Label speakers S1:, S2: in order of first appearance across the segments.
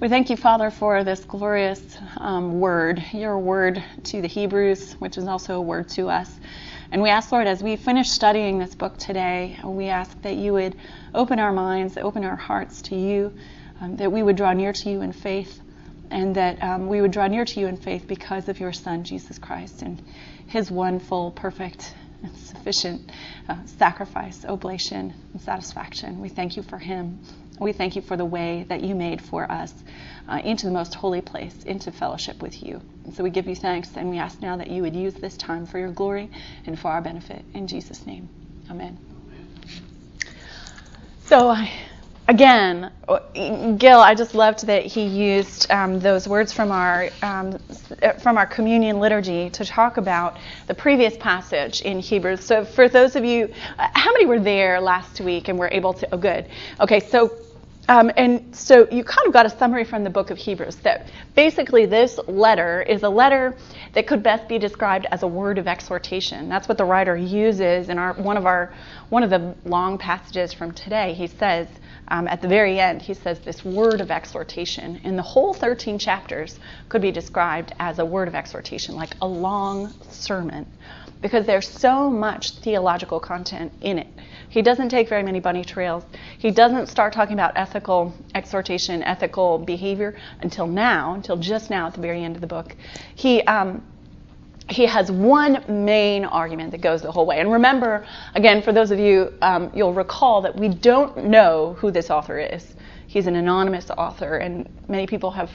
S1: We thank you, Father, for this glorious um, word, your word to the Hebrews, which is also a word to us. And we ask, Lord, as we finish studying this book today, we ask that you would open our minds, open our hearts to you, um, that we would draw near to you in faith, and that um, we would draw near to you in faith because of your Son, Jesus Christ, and his one full, perfect, and sufficient uh, sacrifice, oblation, and satisfaction. We thank you for him. We thank you for the way that you made for us uh, into the most holy place, into fellowship with you. And so we give you thanks and we ask now that you would use this time for your glory and for our benefit. In Jesus' name, amen. So, again, Gil, I just loved that he used um, those words from our um, from our communion liturgy to talk about the previous passage in Hebrews. So, for those of you, uh, how many were there last week and were able to? Oh, good. Okay, so um, and so you kind of got a summary from the book of Hebrews that basically this letter is a letter that could best be described as a word of exhortation. That's what the writer uses in our one of our one of the long passages from today. He says um, at the very end, he says this word of exhortation. And the whole 13 chapters could be described as a word of exhortation, like a long sermon, because there's so much theological content in it. He doesn't take very many bunny trails. He doesn't start talking about ethical exhortation, ethical behavior until now, until just now at the very end of the book. He um, he has one main argument that goes the whole way. And remember, again, for those of you, um, you'll recall that we don't know who this author is. He's an anonymous author, and many people have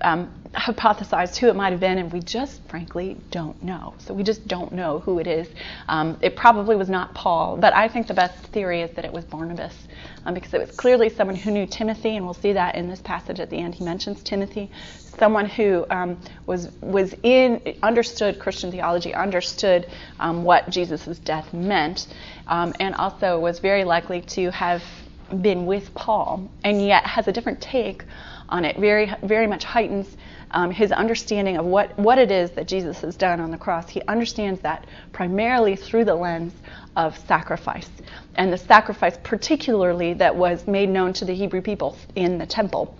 S1: um, hypothesized who it might have been, and we just frankly don't know. So we just don't know who it is. Um, it probably was not Paul, but I think the best theory is that it was Barnabas, um, because it was clearly someone who knew Timothy, and we'll see that in this passage at the end. He mentions Timothy, someone who um, was was in understood Christian theology, understood um, what Jesus' death meant, um, and also was very likely to have been with Paul, and yet has a different take on it. Very, very much heightens um, his understanding of what, what it is that Jesus has done on the cross. He understands that primarily through the lens of sacrifice, and the sacrifice, particularly that was made known to the Hebrew people in the temple,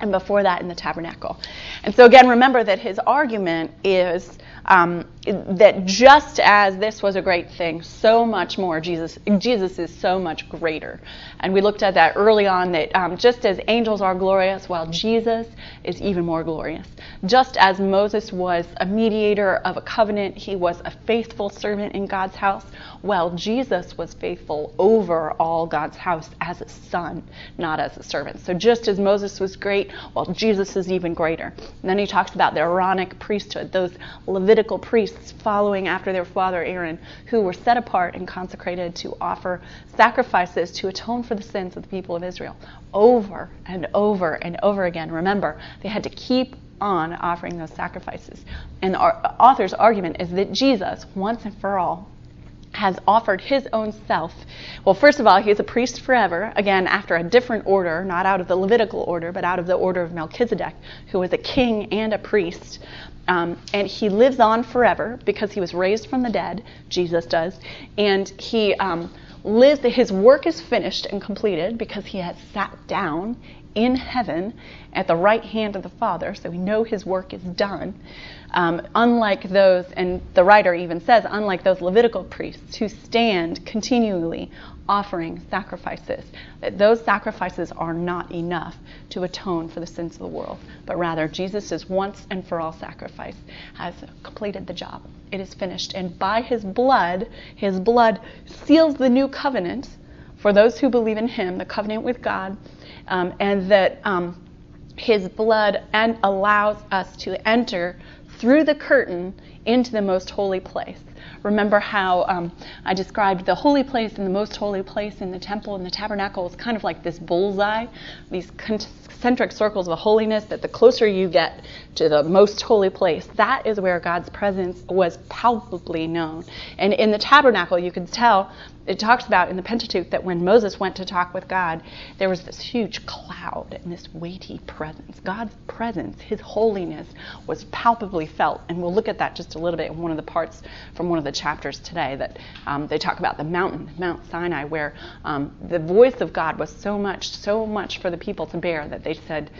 S1: and before that in the tabernacle. And so, again, remember that his argument is um, that just as this was a great thing, so much more Jesus Jesus is so much greater. And we looked at that early on that um, just as angels are glorious, while Jesus is even more glorious. Just as Moses was a mediator of a covenant, he was a faithful servant in God's house. Well, Jesus was faithful over all God's house as a son, not as a servant. So just as Moses was great, well, Jesus is even greater. And then he talks about the Aaronic priesthood, those Levitical priests following after their father Aaron, who were set apart and consecrated to offer sacrifices to atone for the sins of the people of Israel over and over and over again. Remember, they had to keep on offering those sacrifices. And the author's argument is that Jesus, once and for all, has offered his own self. Well, first of all, he he's a priest forever, again, after a different order, not out of the Levitical order, but out of the order of Melchizedek, who was a king and a priest. Um, and he lives on forever because he was raised from the dead, Jesus does. And he um, lives, his work is finished and completed because he has sat down in heaven at the right hand of the Father, so we know his work is done. Um, unlike those, and the writer even says, unlike those Levitical priests who stand continually offering sacrifices, that those sacrifices are not enough to atone for the sins of the world, but rather Jesus' once and for all sacrifice has completed the job. It is finished. And by his blood, his blood seals the new covenant for those who believe in him, the covenant with God, um, and that um, his blood and allows us to enter through the curtain into the most holy place. Remember how um, I described the holy place and the most holy place in the temple and the tabernacle is kind of like this bullseye, these concentric circles of holiness that the closer you get to the most holy place, that is where God's presence was palpably known. And in the tabernacle, you could tell it talks about in the Pentateuch that when Moses went to talk with God, there was this huge cloud and this weighty presence. God's presence, His holiness, was palpably felt. And we'll look at that just a little bit in one of the parts from one of the chapters today that um, they talk about the mountain, Mount Sinai, where um, the voice of God was so much, so much for the people to bear that they said,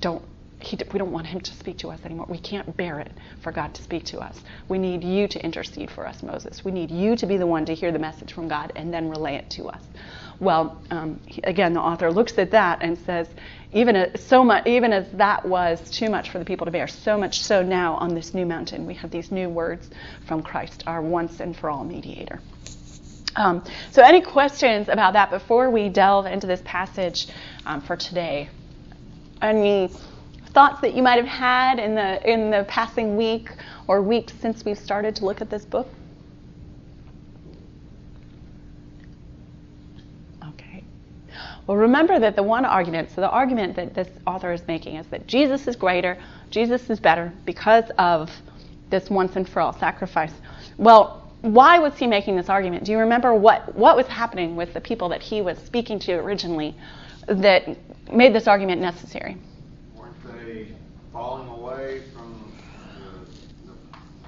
S1: don't he, we don't want him to speak to us anymore. We can't bear it for God to speak to us. We need you to intercede for us, Moses. We need you to be the one to hear the message from God and then relay it to us. Well, um, again, the author looks at that and says, even as, so much, even as that was too much for the people to bear, so much so now on this new mountain, we have these new words from Christ, our once and for all mediator. Um, so, any questions about that before we delve into this passage um, for today? Any thoughts that you might have had in the in the passing week or weeks since we've started to look at this book? Okay. Well, remember that the one argument, so the argument that this author is making is that Jesus is greater, Jesus is better because of this once and for all sacrifice. Well, why was he making this argument? Do you remember what, what was happening with the people that he was speaking to originally that made this argument necessary?
S2: Falling away from the, the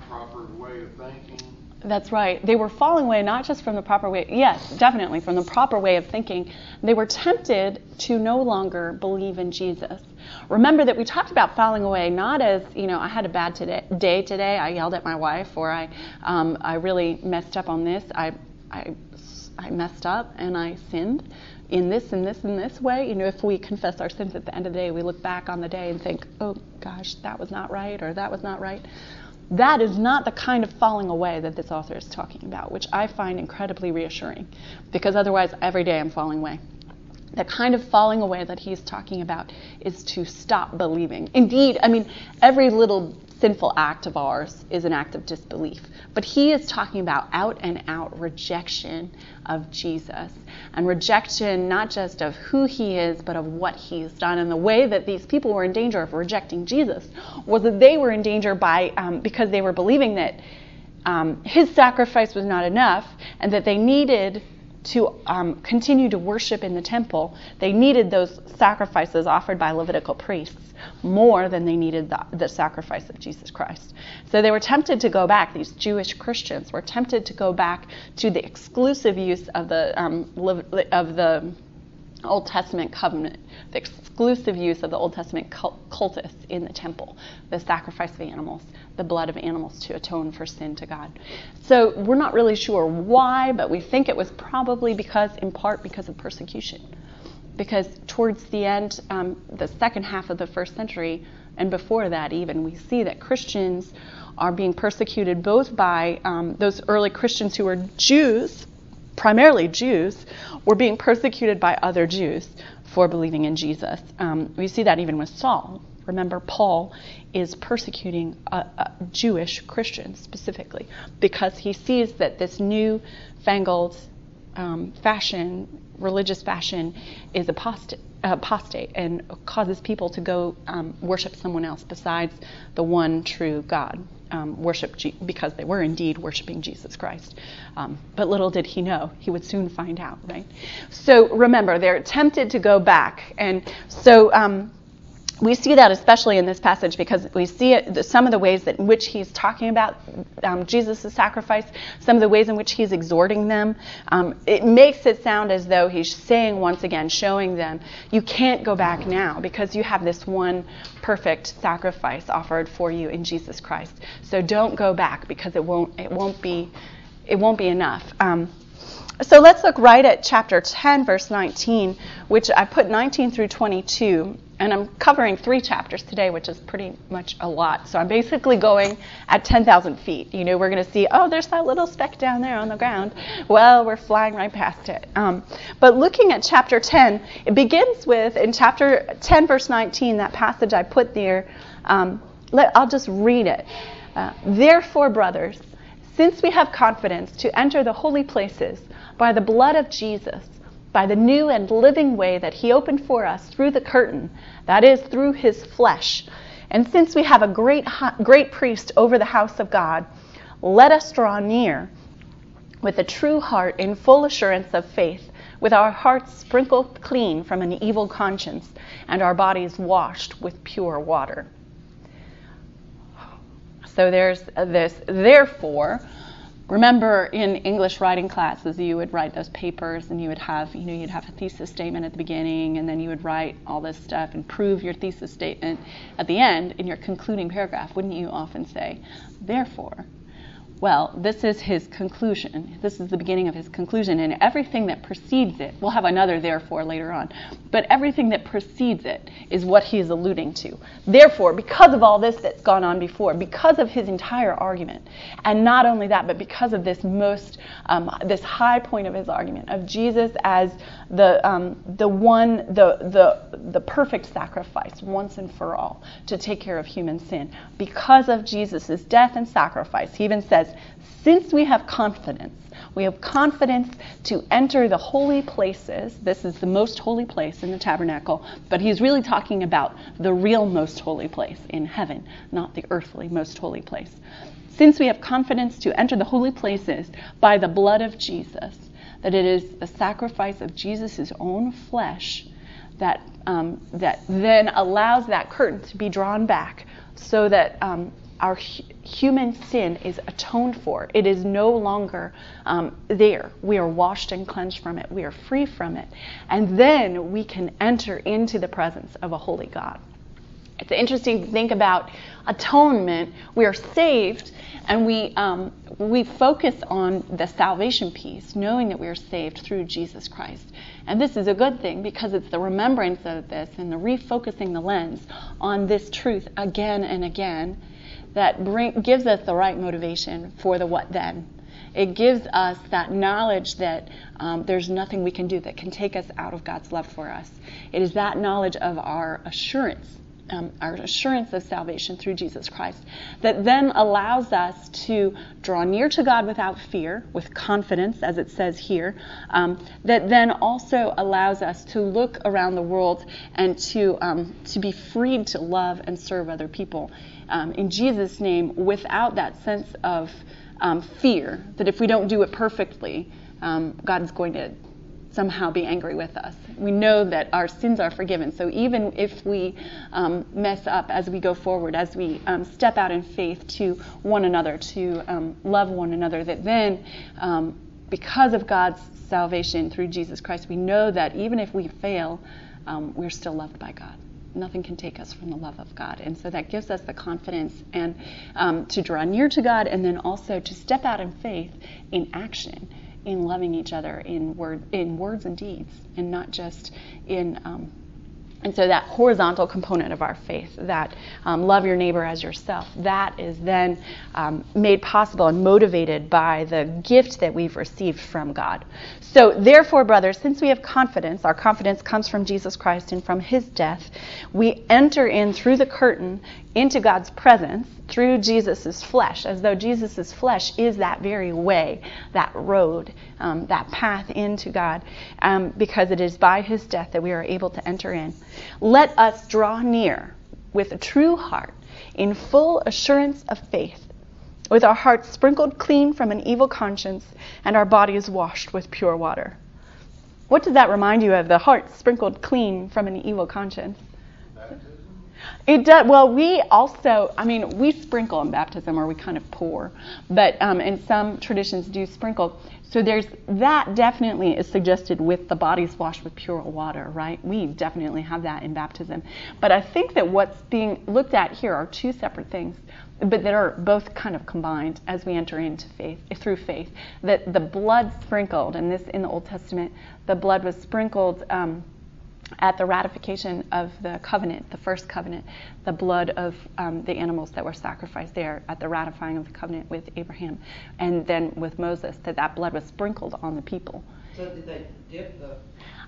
S2: proper way of thinking?
S1: That's right. They were falling away not just from the proper way, yes, definitely from the proper way of thinking. They were tempted to no longer believe in Jesus. Remember that we talked about falling away not as, you know, I had a bad today, day today, I yelled at my wife, or I, um, I really messed up on this, I, I, I messed up and I sinned in this and this and this way. You know, if we confess our sins at the end of the day, we look back on the day and think, oh gosh, that was not right or that was not right. That is not the kind of falling away that this author is talking about, which I find incredibly reassuring because otherwise every day I'm falling away. The kind of falling away that he's talking about is to stop believing. Indeed, I mean, every little sinful act of ours is an act of disbelief. But he is talking about out and out rejection of Jesus and rejection not just of who he is, but of what he's done. And the way that these people were in danger of rejecting Jesus was that they were in danger by um, because they were believing that um, his sacrifice was not enough and that they needed to um, continue to worship in the temple, they needed those sacrifices offered by Levitical priests more than they needed the, the, sacrifice of Jesus Christ. So they were tempted to go back, these Jewish Christians were tempted to go back to the exclusive use of the, um, of the Old Testament covenant, the exclusive use of the Old Testament cultists in the temple, the sacrifice of animals, the blood of animals to atone for sin to God. So we're not really sure why, but we think it was probably because, in part, because of persecution. Because towards the end, um, the second half of the first century, and before that even, we see that Christians are being persecuted both by um, those early Christians who were Jews primarily Jews, were being persecuted by other Jews for believing in Jesus. Um, we see that even with Saul. Remember, Paul is persecuting uh, uh, Jewish Christians specifically because he sees that this new fangled um, fashion, religious fashion, is apostate, apostate and causes people to go um, worship someone else besides the one true God um, worship G- because they were indeed worshiping Jesus Christ. Um, but little did he know, he would soon find out, right? So remember, they're tempted to go back. And so um, we see that especially in this passage because we see it, some of the ways in which he's talking about um, Jesus' sacrifice, some of the ways in which he's exhorting them. Um, it makes it sound as though he's saying once again, showing them, you can't go back now because you have this one perfect sacrifice offered for you in Jesus Christ. So don't go back because it won't it won't be it won't be enough. Um, so let's look right at chapter 10, verse 19, which I put 19 through 22. And I'm covering three chapters today, which is pretty much a lot. So I'm basically going at 10,000 feet. You know, we're going to see, oh, there's that little speck down there on the ground. Well, we're flying right past it. Um, but looking at chapter 10, it begins with, in chapter 10, verse 19, that passage I put there, um, let, I'll just read it. Uh, Therefore, brothers, since we have confidence to enter the holy places, by the blood of Jesus, by the new and living way that he opened for us through the curtain, that is, through his flesh. And since we have a great, great priest over the house of God, let us draw near with a true heart in full assurance of faith, with our hearts sprinkled clean from an evil conscience, and our bodies washed with pure water. So there's this, therefore, remember in English writing classes, you would write those papers and you would have, you know, you'd have a thesis statement at the beginning and then you would write all this stuff and prove your thesis statement at the end in your concluding paragraph. Wouldn't you often say, therefore, well, this is his conclusion. This is the beginning of his conclusion, and everything that precedes it, we'll have another therefore later on, but everything that precedes it is what he is alluding to. Therefore, because of all this that's gone on before, because of his entire argument, and not only that, but because of this most, um, this high point of his argument of Jesus as the um, the one, the the the perfect sacrifice once and for all to take care of human sin, because of Jesus' death and sacrifice, he even says since we have confidence, we have confidence to enter the holy places. This is the most holy place in the tabernacle, but he's really talking about the real most holy place in heaven, not the earthly most holy place. Since we have confidence to enter the holy places by the blood of Jesus, that it is the sacrifice of Jesus' own flesh that, um, that then allows that curtain to be drawn back so that um, our hu- human sin is atoned for. It is no longer um, there. We are washed and cleansed from it. We are free from it. And then we can enter into the presence of a holy God. It's interesting to think about atonement. We are saved, and we um, we focus on the salvation piece, knowing that we are saved through Jesus Christ. And this is a good thing because it's the remembrance of this and the refocusing the lens on this truth again and again that bring, gives us the right motivation for the what then. It gives us that knowledge that um, there's nothing we can do that can take us out of God's love for us. It is that knowledge of our assurance, um, our assurance of salvation through Jesus Christ, that then allows us to draw near to God without fear, with confidence, as it says here, um, that then also allows us to look around the world and to, um, to be freed to love and serve other people um, in Jesus' name without that sense of um, fear that if we don't do it perfectly, um, God is going to somehow be angry with us. We know that our sins are forgiven. So even if we um, mess up as we go forward, as we um, step out in faith to one another, to um, love one another, that then um, because of God's salvation through Jesus Christ, we know that even if we fail, um, we're still loved by God nothing can take us from the love of God. And so that gives us the confidence and um, to draw near to God, and then also to step out in faith in action, in loving each other in word in words and deeds, and not just in. Um, and so that horizontal component of our faith, that um, love your neighbor as yourself, that is then um, made possible and motivated by the gift that we've received from God. So, therefore, brothers, since we have confidence, our confidence comes from Jesus Christ and from his death, we enter in through the curtain into God's presence through Jesus' flesh, as though Jesus' flesh is that very way, that road, um, that path into God, um, because it is by his death that we are able to enter in. Let us draw near with a true heart in full assurance of faith with our hearts sprinkled clean from an evil conscience and our bodies washed with pure water. What does that remind you of? The heart sprinkled clean from an evil conscience. It does. Well, we also, I mean, we sprinkle in baptism, or we kind of pour, but um, and some traditions do sprinkle. So there's that definitely is suggested with the bodies washed with pure water, right? We definitely have that in baptism. But I think that what's being looked at here are two separate things but that are both kind of combined as we enter into faith through faith. That the blood sprinkled, and this in the Old Testament, the blood was sprinkled um, at the ratification of the covenant, the first covenant, the blood of um, the animals that were sacrificed there at the ratifying of the covenant with Abraham, and then with Moses, that that blood was sprinkled on the people.
S3: So did they dip the?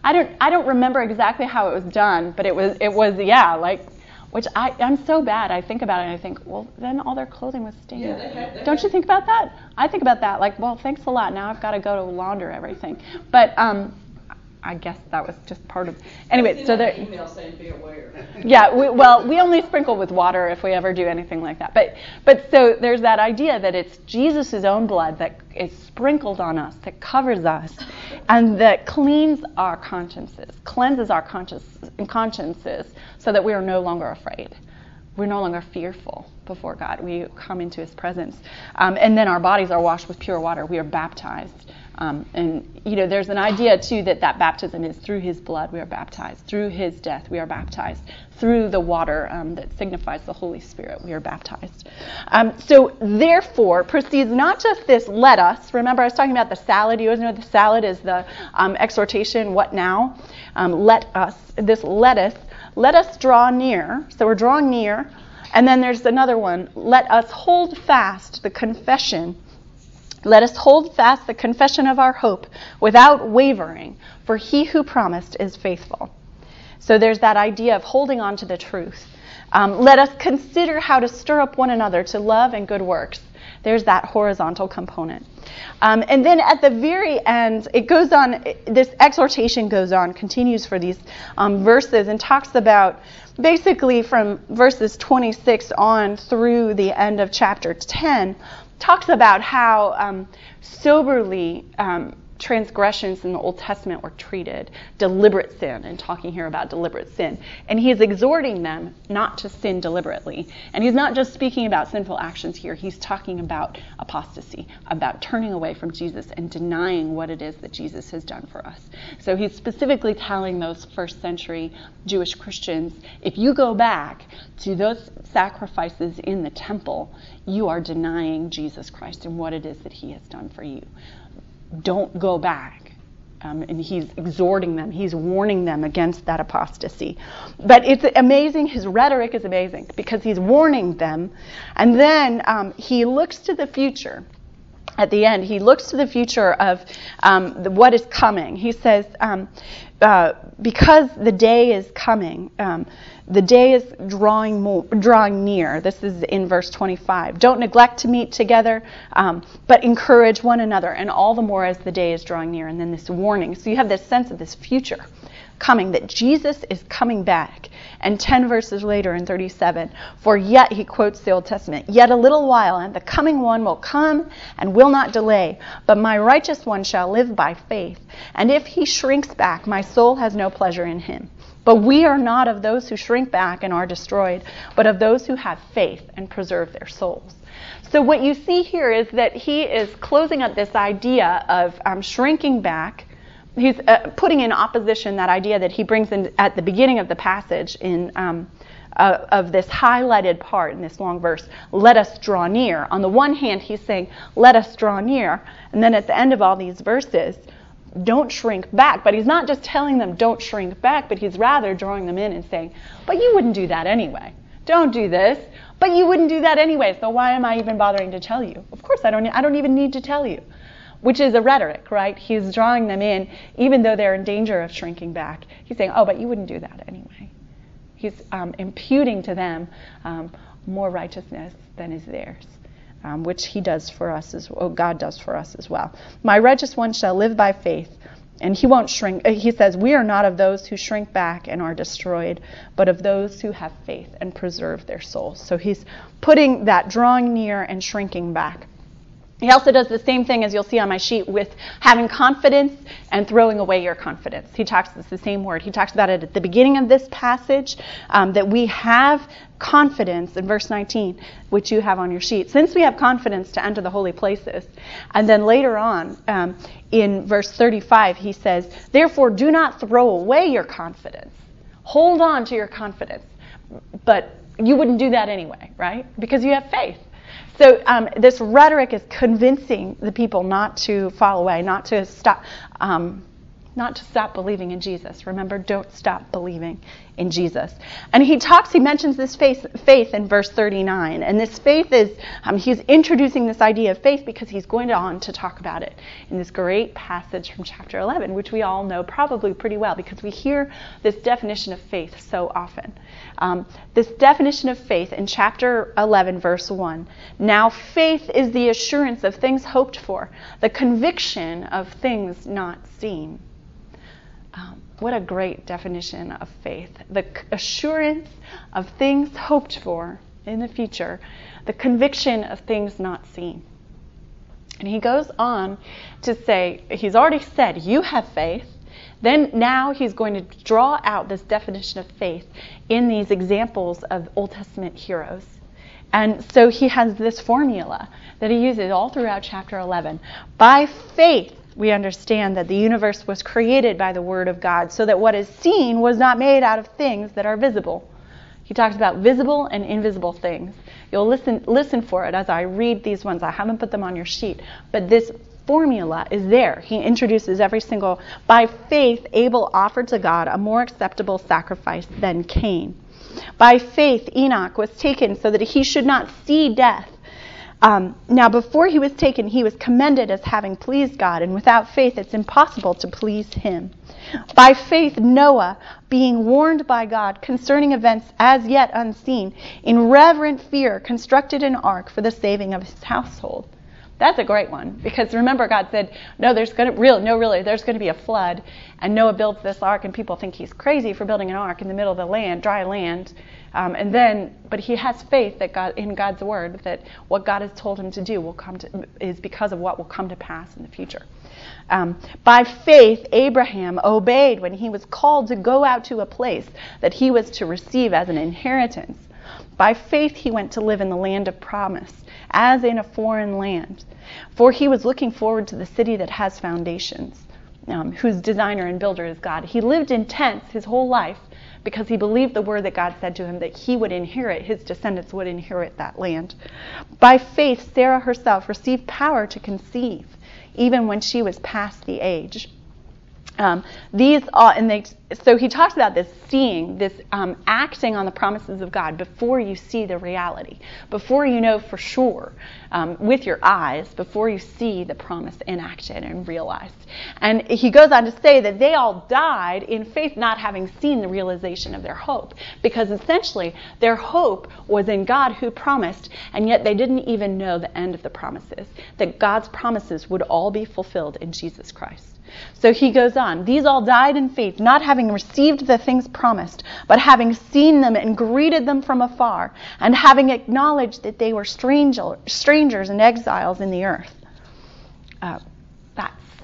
S1: I don't I don't remember exactly how it was done, but it was it was yeah like which I, I'm so bad. I think about it and I think, well, then all their clothing was stained.
S3: Yeah, they had- they
S1: Don't you think about that? I think about that. Like, well, thanks a lot. Now I've got to go to launder everything. But um, I guess that was just part of. Anyway, so there.
S3: Email saying be aware.
S1: Yeah, we, well, we only sprinkle with water if we ever do anything like that. But, but so there's that idea that it's Jesus' own blood that is sprinkled on us, that covers us, and that cleans our consciences, cleanses our conscience, consciences, so that we are no longer afraid. We're no longer fearful before God. We come into His presence. Um, and then our bodies are washed with pure water. We are baptized. Um, and, you know, there's an idea, too, that that baptism is through His blood we are baptized. Through His death we are baptized. Through the water um, that signifies the Holy Spirit we are baptized. Um, so, therefore, proceeds not just this let us. Remember, I was talking about the salad. You always know the salad is the um, exhortation, what now? Um, let us. This let us let us draw near. So we're drawing near. And then there's another one. Let us hold fast the confession. Let us hold fast the confession of our hope without wavering, for he who promised is faithful. So there's that idea of holding on to the truth. Um, let us consider how to stir up one another to love and good works. There's that horizontal component. Um, and then at the very end, it goes on, this exhortation goes on, continues for these um, verses, and talks about basically from verses 26 on through the end of chapter 10, talks about how um, soberly um, transgressions in the Old Testament were treated, deliberate sin, and talking here about deliberate sin. And he's exhorting them not to sin deliberately. And he's not just speaking about sinful actions here, he's talking about apostasy, about turning away from Jesus and denying what it is that Jesus has done for us. So he's specifically telling those first century Jewish Christians if you go back to those sacrifices in the temple, you are denying Jesus Christ and what it is that he has done for you don't go back. Um, and he's exhorting them, he's warning them against that apostasy. But it's amazing, his rhetoric is amazing because he's warning them, and then um, he looks to the future. At the end, he looks to the future of um, the, what is coming. He says, um, uh, because the day is coming, um, the day is drawing more, drawing near. This is in verse 25. Don't neglect to meet together, um, but encourage one another, and all the more as the day is drawing near. And then this warning. So you have this sense of this future coming, that Jesus is coming back. And 10 verses later in 37, for yet, he quotes the Old Testament, yet a little while, and the coming one will come and will not delay, but my righteous one shall live by faith. And if he shrinks back, my soul has no pleasure in him. But we are not of those who shrink back and are destroyed, but of those who have faith and preserve their souls. So, what you see here is that he is closing up this idea of um, shrinking back. He's uh, putting in opposition that idea that he brings in at the beginning of the passage in. Um, uh, of this highlighted part in this long verse, let us draw near. On the one hand, he's saying, let us draw near. And then at the end of all these verses, don't shrink back. But he's not just telling them don't shrink back, but he's rather drawing them in and saying, but you wouldn't do that anyway. Don't do this. But you wouldn't do that anyway, so why am I even bothering to tell you? Of course I don't I don't even need to tell you. Which is a rhetoric, right? He's drawing them in even though they're in danger of shrinking back. He's saying, "Oh, but you wouldn't do that anyway." He's um, imputing to them um, more righteousness than is theirs um, which He does for us as well, God does for us as well. My righteous one shall live by faith, and he won't shrink. Uh, he says, We are not of those who shrink back and are destroyed, but of those who have faith and preserve their souls. So he's putting that drawing near and shrinking back. He also does the same thing as you'll see on my sheet with having confidence and throwing away your confidence. He talks, it's the same word. He talks about it at the beginning of this passage um, that we have confidence in verse 19, which you have on your sheet, since we have confidence to enter the holy places. And then later on um, in verse 35, he says, Therefore, do not throw away your confidence. Hold on to your confidence. But you wouldn't do that anyway, right? Because you have faith. So um, this rhetoric is convincing the people not to fall away, not to stop, um, not to stop believing in Jesus. Remember, don't stop believing in Jesus. And he talks, he mentions this faith, faith in verse 39. And this faith is, um, he's introducing this idea of faith because he's going on to talk about it in this great passage from chapter 11, which we all know probably pretty well because we hear this definition of faith so often. Um, this definition of faith in chapter 11, verse 1. Now, faith is the assurance of things hoped for, the conviction of things not seen. Um, what a great definition of faith. The assurance of things hoped for in the future, the conviction of things not seen. And he goes on to say, he's already said, You have faith. Then now he's going to draw out this definition of faith in these examples of Old Testament heroes. And so he has this formula that he uses all throughout chapter 11. By faith, we understand that the universe was created by the Word of God, so that what is seen was not made out of things that are visible. He talks about visible and invisible things. You'll listen listen for it as I read these ones. I haven't put them on your sheet, but this formula is there. He introduces every single by faith Abel offered to God a more acceptable sacrifice than Cain. By faith Enoch was taken so that he should not see death. Um, now, before he was taken, he was commended as having pleased God, and without faith, it's impossible to please him. By faith, Noah, being warned by God concerning events as yet unseen, in reverent fear constructed an ark for the saving of his household. That's a great one because remember God said, "No, there's going to real no really there's going to be a flood." And Noah builds this ark and people think he's crazy for building an ark in the middle of the land, dry land. Um, and then, but he has faith that God, in God's word, that what God has told him to do will come to, is because of what will come to pass in the future. Um, by faith, Abraham obeyed when he was called to go out to a place that he was to receive as an inheritance. By faith, he went to live in the land of promise, as in a foreign land. For he was looking forward to the city that has foundations, um, whose designer and builder is God. He lived in tents his whole life because he believed the word that God said to him that he would inherit, his descendants would inherit that land. By faith, Sarah herself received power to conceive, even when she was past the age. Um, these are, and they, so he talks about this seeing, this um, acting on the promises of God before you see the reality, before you know for sure um, with your eyes, before you see the promise enacted and realized. And he goes on to say that they all died in faith, not having seen the realization of their hope, because essentially their hope was in God who promised, and yet they didn't even know the end of the promises, that God's promises would all be fulfilled in Jesus Christ. So he goes on, these all died in faith, not having received the things promised, but having seen them and greeted them from afar, and having acknowledged that they were stranger, strangers and exiles in the earth. Uh,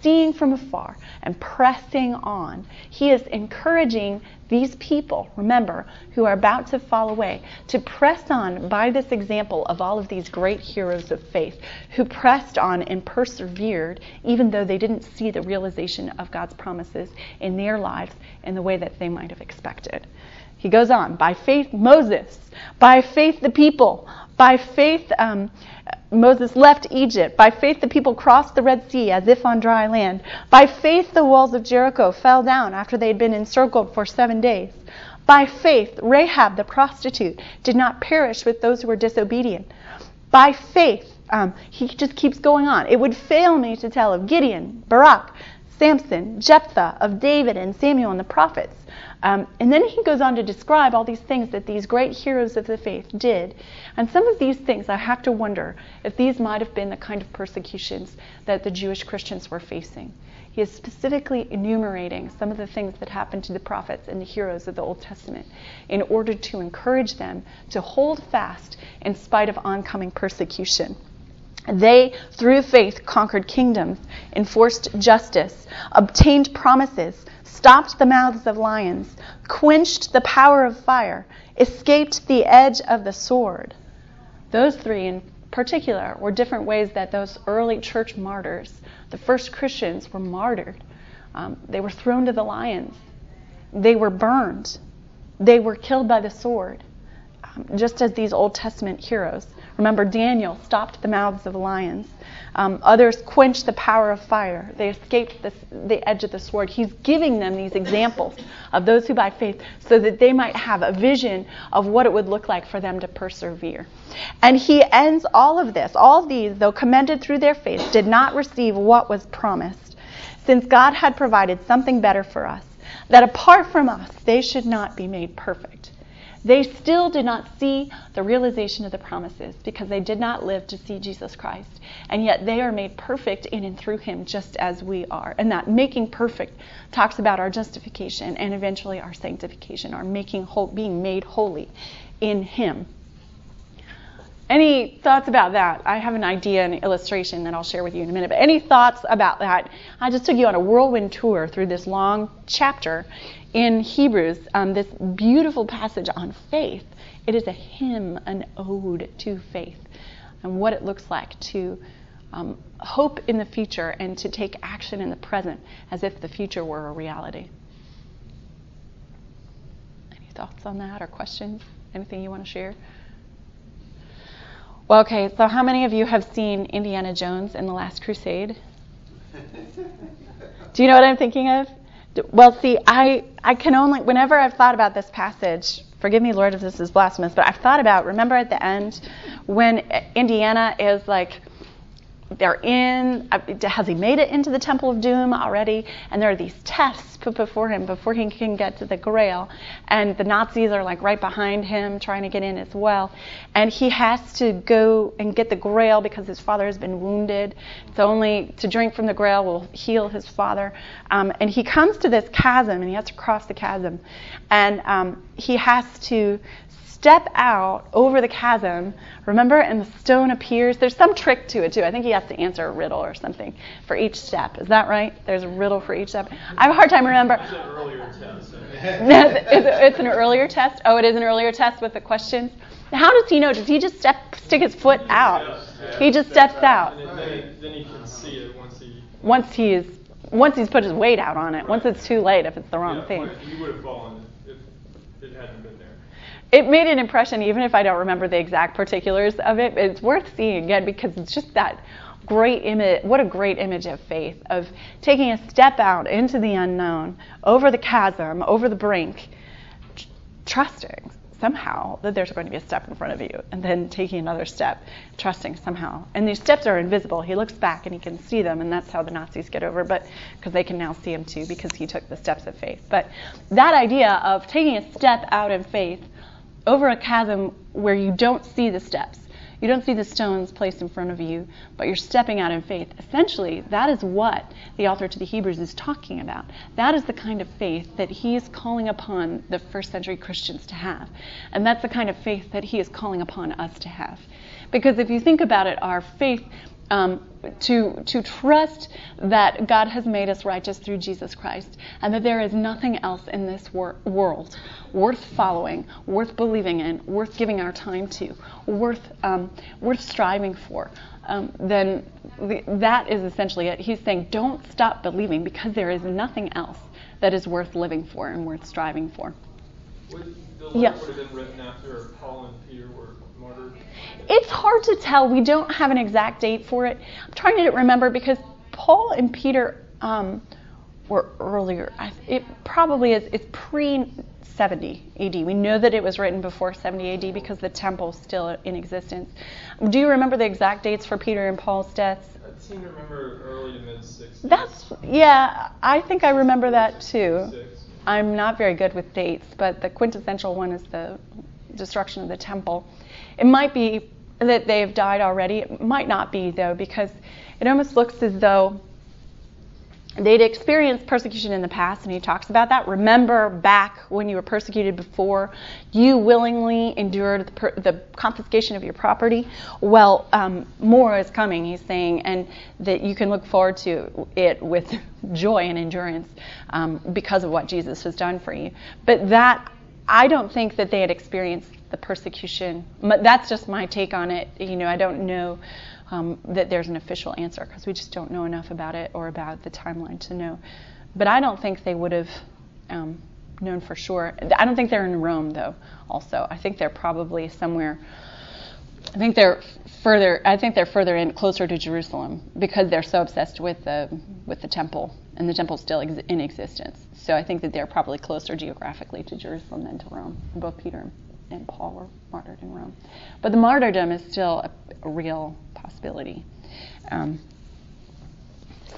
S1: seeing from afar and pressing on. He is encouraging these people, remember, who are about to fall away, to press on by this example of all of these great heroes of faith who pressed on and persevered even though they didn't see the realization of God's promises in their lives in the way that they might have expected. He goes on, by faith, Moses, by faith, the people, by faith, um, Moses left Egypt. By faith, the people crossed the Red Sea as if on dry land. By faith, the walls of Jericho fell down after they had been encircled for seven days. By faith, Rahab the prostitute did not perish with those who were disobedient. By faith, um, he just keeps going on. It would fail me to tell of Gideon, Barak, Samson, Jephthah, of David and Samuel and the prophets. Um, and then he goes on to describe all these things that these great heroes of the faith did. And some of these things, I have to wonder if these might have been the kind of persecutions that the Jewish Christians were facing. He is specifically enumerating some of the things that happened to the prophets and the heroes of the Old Testament in order to encourage them to hold fast in spite of oncoming persecution. They, through faith, conquered kingdoms, enforced justice, obtained promises, stopped the mouths of lions, quenched the power of fire, escaped the edge of the sword. Those three in particular were different ways that those early church martyrs, the first Christians, were martyred. Um, they were thrown to the lions, they were burned, they were killed by the sword, um, just as these Old Testament heroes. Remember, Daniel stopped the mouths of lions. Um, others quenched the power of fire. They escaped the, the edge of the sword. He's giving them these examples of those who by faith, so that they might have a vision of what it would look like for them to persevere. And he ends all of this. All these, though commended through their faith, did not receive what was promised, since God had provided something better for us, that apart from us, they should not be made perfect. They still did not see the realization of the promises because they did not live to see Jesus Christ. And yet they are made perfect in and through him just as we are. And that making perfect talks about our justification and eventually our sanctification, our making whole, being made holy in him. Any thoughts about that? I have an idea, an illustration that I'll share with you in a minute. But any thoughts about that? I just took you on a whirlwind tour through this long chapter in Hebrews, um, this beautiful passage on faith. It is a hymn, an ode to faith, and what it looks like to um, hope in the future and to take action in the present as if the future were a reality. Any thoughts on that or questions? Anything you want to share? Well, okay, so how many of you have seen Indiana Jones in The Last Crusade? Do you know what I'm thinking of? Well, see, I, I can only, whenever I've thought about this passage, forgive me, Lord, if this is blasphemous, but I've thought about, remember at the end when Indiana is like, they're in, uh, has he made it into the Temple of Doom already? And there are these tests put before him before he can get to the Grail. And the Nazis are like right behind him trying to get in as well. And he has to go and get the Grail because his father has been wounded. So only to drink from the Grail will heal his father. Um, and he comes to this chasm and he has to cross the chasm. And um, he has to step out over the chasm, remember, and the stone appears. There's some trick to it, too. I think he has to answer a riddle or something for each step. Is that right? There's a riddle for each step. I have a hard time remembering.
S4: It's an earlier test.
S1: it's an earlier test? Oh, it is an earlier test with the questions? How does he know? Does he just step, stick his foot out? He just steps out.
S4: And then, then he can see it once he.
S1: Once he's once he's put his weight out on it. Once it's too late if it's the wrong
S4: yeah,
S1: thing.
S4: He would have fallen if it hadn't been there.
S1: It made an impression, even if I don't remember the exact particulars of it. It's worth seeing again because it's just that great image. What a great image of faith, of taking a step out into the unknown, over the chasm, over the brink, tr- trusting somehow that there's going to be a step in front of you, and then taking another step, trusting somehow. And these steps are invisible. He looks back and he can see them, and that's how the Nazis get over. But because they can now see him too, because he took the steps of faith. But that idea of taking a step out in faith over a chasm where you don't see the steps. You don't see the stones placed in front of you, but you're stepping out in faith. Essentially, that is what the author to the Hebrews is talking about. That is the kind of faith that he is calling upon the first century Christians to have. And that's the kind of faith that he is calling upon us to have. Because if you think about it, our faith um, to, to trust that God has made us righteous through Jesus Christ and that there is nothing else in this wor- world worth following, worth believing in, worth giving our time to, worth, um, worth striving for, um, then the, that is essentially it. He's saying, don't stop believing because there is nothing else that is worth living for and worth striving for.
S4: Would, the letter
S1: Yes.
S4: would have been written after Paul and Peter were.
S1: It's hard to tell. We don't have an exact date for it. I'm trying to remember because Paul and Peter um, were earlier. It probably is. It's pre 70 AD. We know that it was written before 70 AD because the temple's still in existence. Do you remember the exact dates for Peter and Paul's deaths?
S4: I seem to remember early to mid 60s.
S1: That's yeah. I think I remember that too. I'm not very good with dates, but the quintessential one is the destruction of the temple. It might be that they've died already. It might not be, though, because it almost looks as though they'd experienced persecution in the past, and he talks about that. Remember back when you were persecuted before, you willingly endured the, per- the confiscation of your property. Well, um, more is coming, he's saying, and that you can look forward to it with joy and endurance um, because of what Jesus has done for you. But that, I don't think that they had experienced the persecution. M- That's just my take on it. You know, I don't know um, that there's an official answer because we just don't know enough about it or about the timeline to know. But I don't think they would have um, known for sure. I don't think they're in Rome though. Also, I think they're probably somewhere. I think they're further. I think they're further in, closer to Jerusalem because they're so obsessed with the with the temple, and the temple's still ex- in existence. So I think that they're probably closer geographically to Jerusalem than to Rome. Both Peter and Paul were martyred in Rome, but the martyrdom is still a, a real possibility. Um,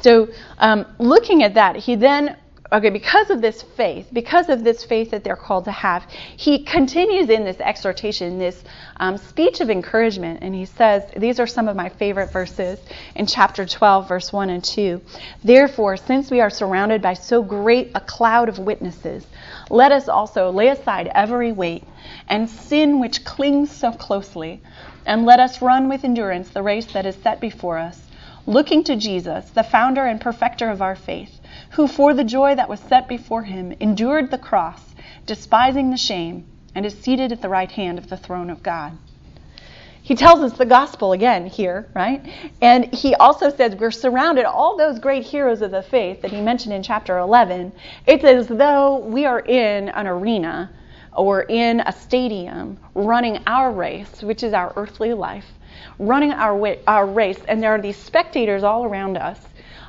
S1: so, um, looking at that, he then okay, because of this faith, because of this faith that they're called to have, he continues in this exhortation, this um, speech of encouragement, and he says, These are some of my favorite verses in chapter 12, verse 1 and 2. Therefore, since we are surrounded by so great a cloud of witnesses, let us also lay aside every weight and sin which clings so closely, and let us run with endurance the race that is set before us, looking to Jesus, the founder and perfecter of our faith who for the joy that was set before him endured the cross, despising the shame, and is seated at the right hand of the throne of God. He tells us the gospel again here, right? And he also says we're surrounded, all those great heroes of the faith that he mentioned in chapter 11, it's as though we are in an arena or in a stadium running our race, which is our earthly life, running our, way, our race, and there are these spectators all around us.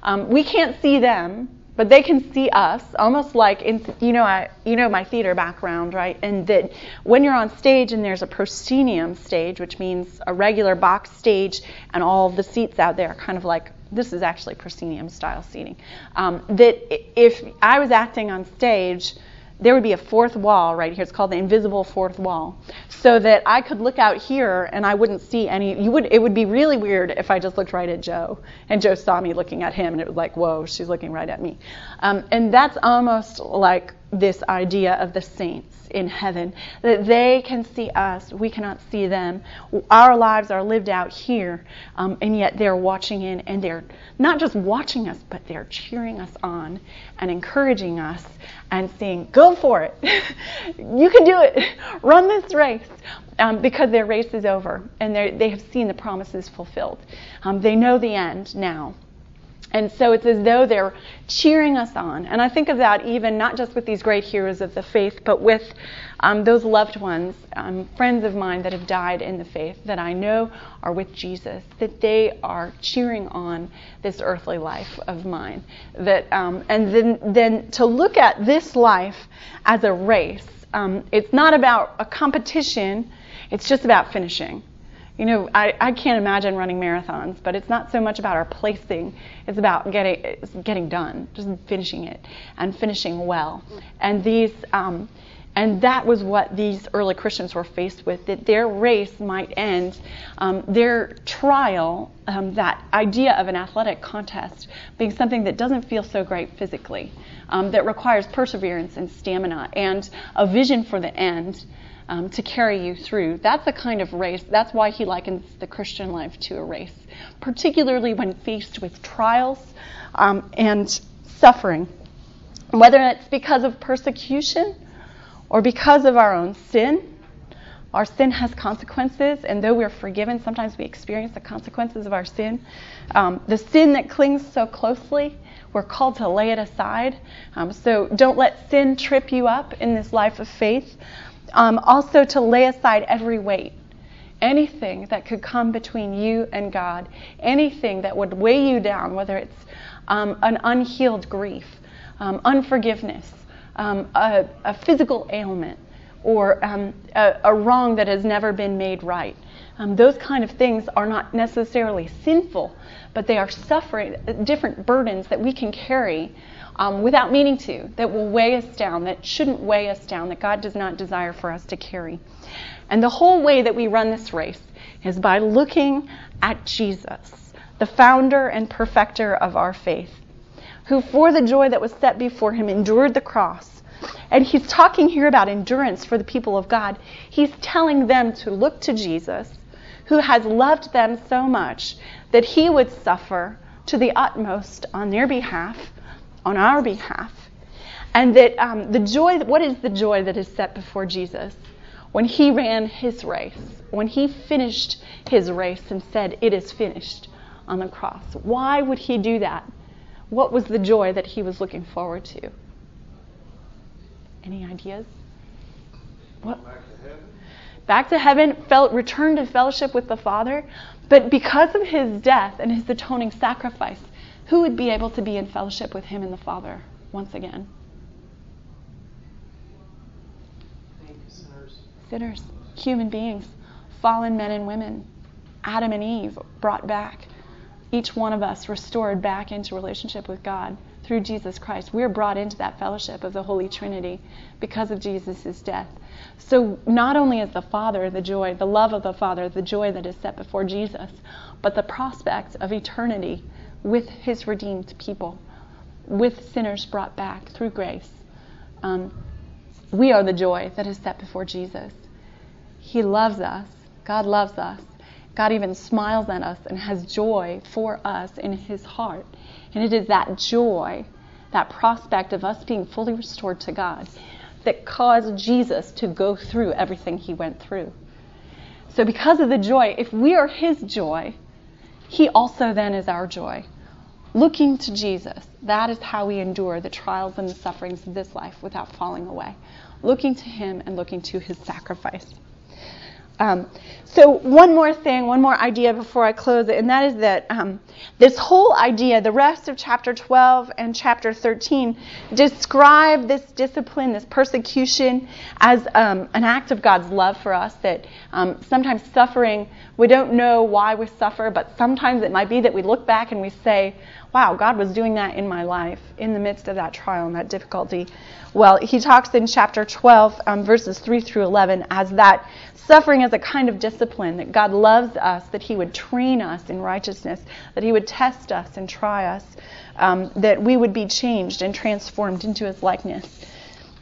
S1: Um, we can't see them, but they can see us almost like in you know I you know my theater background right and that when you're on stage and there's a proscenium stage which means a regular box stage and all the seats out there are kind of like this is actually proscenium style seating um, that if I was acting on stage there would be a fourth wall right here. It's called the invisible fourth wall. So that I could look out here and I wouldn't see any you would it would be really weird if I just looked right at Joe and Joe saw me looking at him and it was like, whoa, she's looking right at me. Um, and that's almost like this idea of the saints in heaven, that they can see us, we cannot see them. Our lives are lived out here, um, and yet they're watching in, and they're not just watching us, but they're cheering us on and encouraging us and saying, Go for it. you can do it. Run this race. Um, because their race is over and they have seen the promises fulfilled. Um, they know the end now. And so it's as though they're cheering us on. And I think of that even not just with these great heroes of the faith, but with um, those loved ones, um, friends of mine that have died in the faith that I know are with Jesus, that they are cheering on this earthly life of mine. That um, and then then to look at this life as a race. Um, it's not about a competition. It's just about finishing. You know, I, I can't imagine running marathons, but it's not so much about our placing. It's about getting it's getting done, just finishing it and finishing well. And these um, and that was what these early Christians were faced with that their race might end, um, their trial, um, that idea of an athletic contest being something that doesn't feel so great physically, um, that requires perseverance and stamina and a vision for the end um, to carry you through. That's the kind of race. That's why he likens the Christian life to a race, particularly when faced with trials um, and suffering. Whether it's because of persecution or because of our own sin, our sin has consequences, and though we're forgiven, sometimes we experience the consequences of our sin. Um, the sin that clings so closely, we're called to lay it aside. Um, so don't let sin trip you up in this life of faith. Um, also, to lay aside every weight, anything that could come between you and God, anything that would weigh you down, whether it's um, an unhealed grief, um, unforgiveness, um, a, a, physical ailment, or um, a, a, wrong that has never been made right. Um, those kind of things are not necessarily sinful, but they are suffering, different burdens that we can carry um, without meaning to, that will weigh us down, that shouldn't weigh us down, that God does not desire for us to carry. And the whole way that we run this race is by looking at Jesus, the founder and perfecter of our faith, who for the joy that was set before him endured the cross. And he's talking here about endurance for the people of God. He's telling them to look to Jesus, who has loved them so much that he would suffer to the utmost on their behalf on our behalf. And that um, the joy, what is the joy that is set before Jesus? When he ran his race, when he finished his race and said, It is finished on the cross. Why would he do that? What was the joy that he was looking forward to? Any ideas? What?
S2: Back to heaven.
S1: Felt, returned to fellowship with the Father. But because of his death and his atoning sacrifice, who would be able to be in fellowship with him and the Father once again?
S4: Sinners.
S1: Sinners, human beings, fallen men and women, Adam and Eve brought back, each one of us restored back into relationship with God through Jesus Christ. We're brought into that fellowship of the Holy Trinity because of Jesus' death. So not only is the Father the joy, the love of the Father, the joy that is set before Jesus, but the prospect of eternity with his redeemed people, with sinners brought back through grace. Um, we are the joy that is set before Jesus. He loves us. God loves us. God even smiles at us and has joy for us in his heart. And it is that joy, that prospect of us being fully restored to God, that caused Jesus to go through everything he went through. So, because of the joy, if we are his joy, he also then is our joy. Looking to Jesus, that is how we endure the trials and the sufferings of this life without falling away. Looking to him and looking to his sacrifice. Um, so one more thing, one more idea before I close it, and that is that um, this whole idea, the rest of chapter 12 and chapter 13, describe this discipline, this persecution, as um, an act of God's love for us. That um, sometimes suffering, we don't know why we suffer, but sometimes it might be that we look back and we say, wow, God was doing that in my life in the midst of that trial and that difficulty. Well, he talks in chapter 12, um, verses 3 through 11, as that suffering as a kind of discipline, that God loves us, that he would train us in righteousness, that he would test us and try us, um, that we would be changed and transformed into his likeness.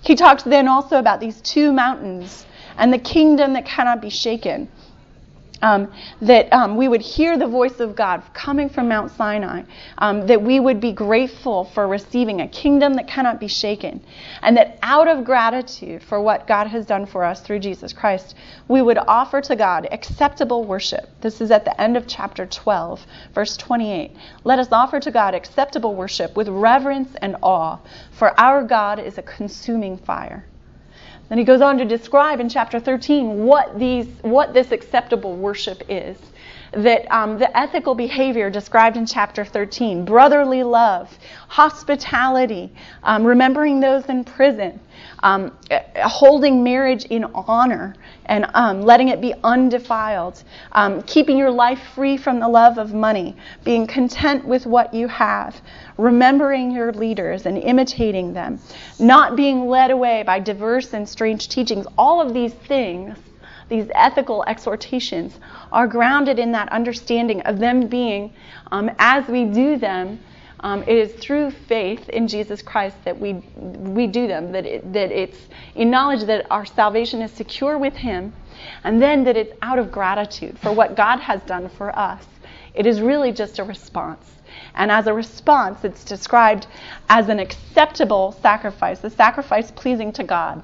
S1: He talks then also about these two mountains and the kingdom that cannot be shaken um, that um, we would hear the voice of God coming from Mount Sinai, um, that we would be grateful for receiving a kingdom that cannot be shaken, and that out of gratitude for what God has done for us through Jesus Christ, we would offer to God acceptable worship. This is at the end of chapter 12, verse 28. Let us offer to God acceptable worship with reverence and awe, for our God is a consuming fire. Then he goes on to describe in chapter 13 what these, what this acceptable worship is. That um, the ethical behavior described in chapter 13, brotherly love, hospitality, um, remembering those in prison, um, holding marriage in honor, and um, letting it be undefiled, um, keeping your life free from the love of money, being content with what you have, remembering your leaders and imitating them, not being led away by diverse and strange teachings. All of these things, these ethical exhortations, are grounded in that understanding of them being, um, as we do them, um, it is through faith in Jesus Christ that we we do them. That it, that it's in knowledge that our salvation is secure with Him, and then that it's out of gratitude for what God has done for us. It is really just a response. And as a response, it's described as an acceptable sacrifice, a sacrifice pleasing to God.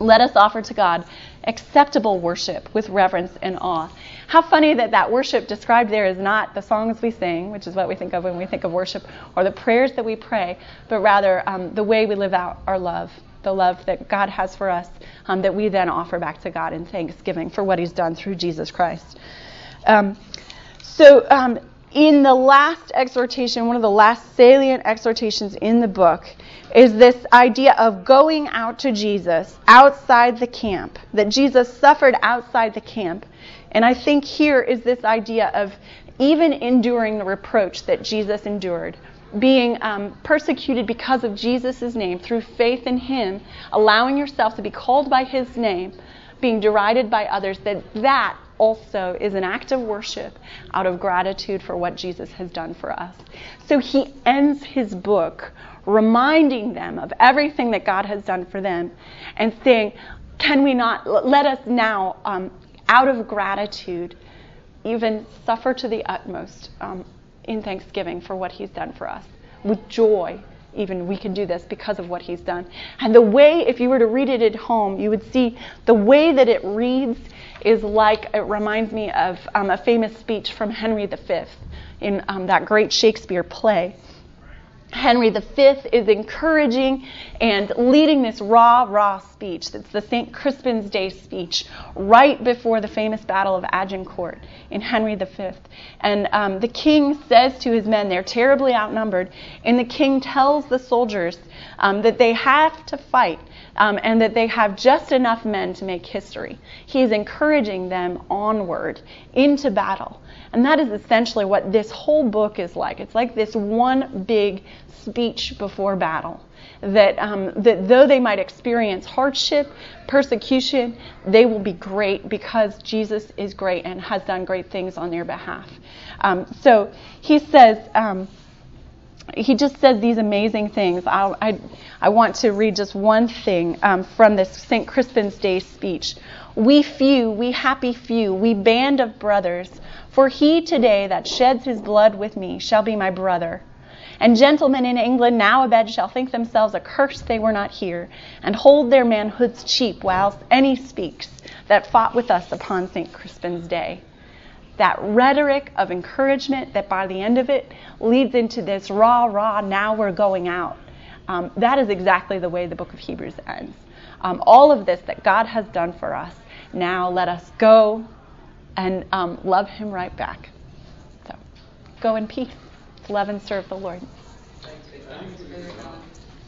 S1: Let us offer to God acceptable worship with reverence and awe. How funny that that worship described there is not the songs we sing, which is what we think of when we think of worship, or the prayers that we pray, but rather um, the way we live out our love, the love that God has for us, um, that we then offer back to God in thanksgiving for what He's done through Jesus Christ. Um, so, um, in the last exhortation, one of the last salient exhortations in the book, is this idea of going out to Jesus outside the camp, that Jesus suffered outside the camp. And I think here is this idea of even enduring the reproach that Jesus endured, being um, persecuted because of Jesus' name through faith in Him, allowing yourself to be called by His name, being derided by others, that that also is an act of worship out of gratitude for what Jesus has done for us. So he ends his book reminding them of everything that God has done for them and saying, Can we not, let us now, um, out of gratitude, even suffer to the utmost um, in thanksgiving for what he's done for us with joy even we can do this because of what he's done. And the way, if you were to read it at home, you would see the way that it reads is like, it reminds me of um, a famous speech from Henry V in um, that great Shakespeare play. Henry V is encouraging and leading this raw, raw speech. That's the St. Crispin's Day speech right before the famous Battle of Agincourt in Henry V. And um, the king says to his men, they're terribly outnumbered, and the king tells the soldiers um, that they have to fight um, and that they have just enough men to make history. He's encouraging them onward into battle. And that is essentially what this whole book is like. It's like this one big speech before battle. That, um, that though they might experience hardship, persecution, they will be great because Jesus is great and has done great things on their behalf. Um, so he says, um, he just says these amazing things. I'll, I, I want to read just one thing um, from this St. Crispin's Day speech. We few, we happy few, we band of brothers, for he today that sheds his blood with me shall be my brother. And gentlemen in England now abed shall think themselves accursed they were not here, and hold their manhoods cheap whilst any speaks that fought with us upon St. Crispin's Day that rhetoric of encouragement that by the end of it leads into this rah, rah, now we're going out. Um, that is exactly the way the book of Hebrews ends. Um, all of this that God has done for us, now let us go and um, love Him right back. So go in peace. Love and serve the Lord.